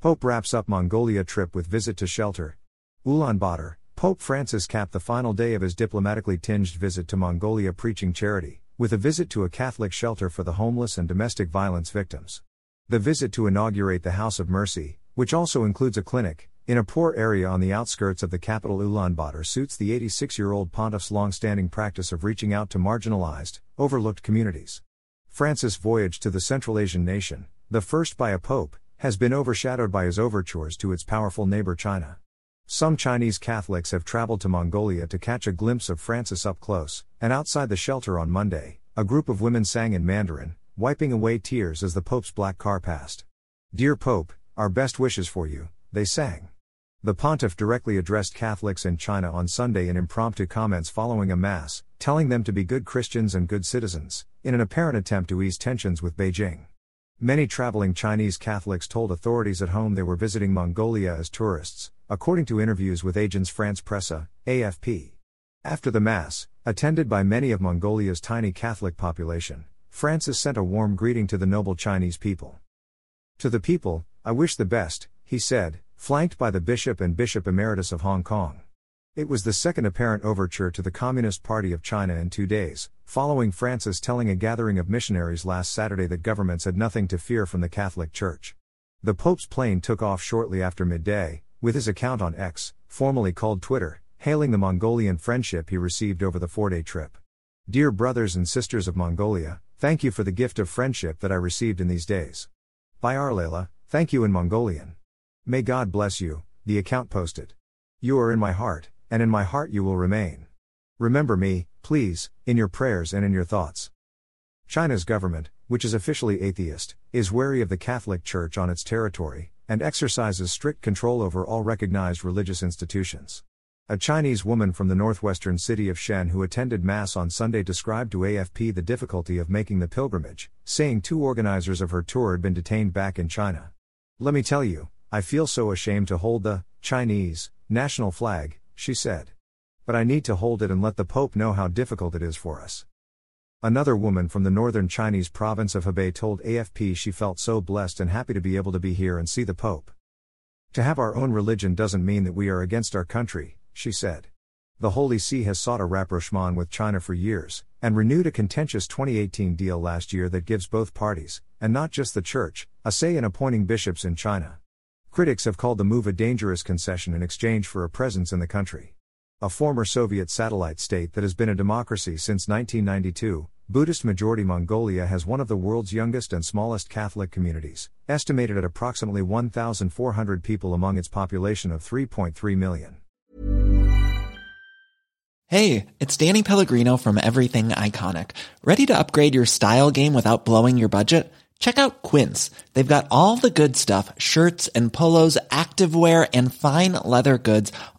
Pope wraps up Mongolia trip with visit to shelter. Ulaanbaatar, Pope Francis capped the final day of his diplomatically tinged visit to Mongolia preaching charity, with a visit to a Catholic shelter for the homeless and domestic violence victims. The visit to inaugurate the House of Mercy, which also includes a clinic, in a poor area on the outskirts of the capital Ulaanbaatar suits the 86 year old pontiff's long standing practice of reaching out to marginalized, overlooked communities. Francis' voyage to the Central Asian nation, the first by a pope, has been overshadowed by his overtures to its powerful neighbor China. Some Chinese Catholics have traveled to Mongolia to catch a glimpse of Francis up close, and outside the shelter on Monday, a group of women sang in Mandarin, wiping away tears as the Pope's black car passed. Dear Pope, our best wishes for you, they sang. The pontiff directly addressed Catholics in China on Sunday in impromptu comments following a Mass, telling them to be good Christians and good citizens, in an apparent attempt to ease tensions with Beijing. Many traveling Chinese Catholics told authorities at home they were visiting Mongolia as tourists, according to interviews with Agence France Presse, AFP. After the Mass, attended by many of Mongolia's tiny Catholic population, Francis sent a warm greeting to the noble Chinese people. To the people, I wish the best, he said, flanked by the Bishop and Bishop Emeritus of Hong Kong. It was the second apparent overture to the Communist Party of China in two days, following Francis telling a gathering of missionaries last Saturday that governments had nothing to fear from the Catholic Church. The Pope's plane took off shortly after midday, with his account on X, formerly called Twitter, hailing the Mongolian friendship he received over the four day trip. Dear brothers and sisters of Mongolia, Thank you for the gift of friendship that I received in these days. Bayarlalaa, thank you in Mongolian. May God bless you, the account posted. You are in my heart, and in my heart you will remain. Remember me, please, in your prayers and in your thoughts. China's government, which is officially atheist, is wary of the Catholic Church on its territory, and exercises strict control over all recognized religious institutions. A Chinese woman from the northwestern city of Xi'an who attended Mass on Sunday described to AFP the difficulty of making the pilgrimage, saying two organizers of her tour had been detained back in China. Let me tell you, I feel so ashamed to hold the Chinese national flag, she said. But I need to hold it and let the Pope know how difficult it is for us. Another woman from the northern Chinese province of Hebei told AFP she felt so blessed and happy to be able to be here and see the Pope. To have our own religion doesn't mean that we are against our country, she said. The Holy See has sought a rapprochement with China for years, and renewed a contentious 2018 deal last year that gives both parties, and not just the Church, a say in appointing bishops in China. Critics have called the move a dangerous concession in exchange for a presence in the country. A former Soviet satellite state that has been a democracy since 1992, Buddhist majority Mongolia has one of the world's youngest and smallest Catholic communities, estimated at approximately 1,400 people among its population of 3.3 million. Hey, it's Danny Pellegrino from Everything Iconic. Ready to upgrade your style game without blowing your budget? Check out Quince. They've got all the good stuff shirts and polos, activewear, and fine leather goods,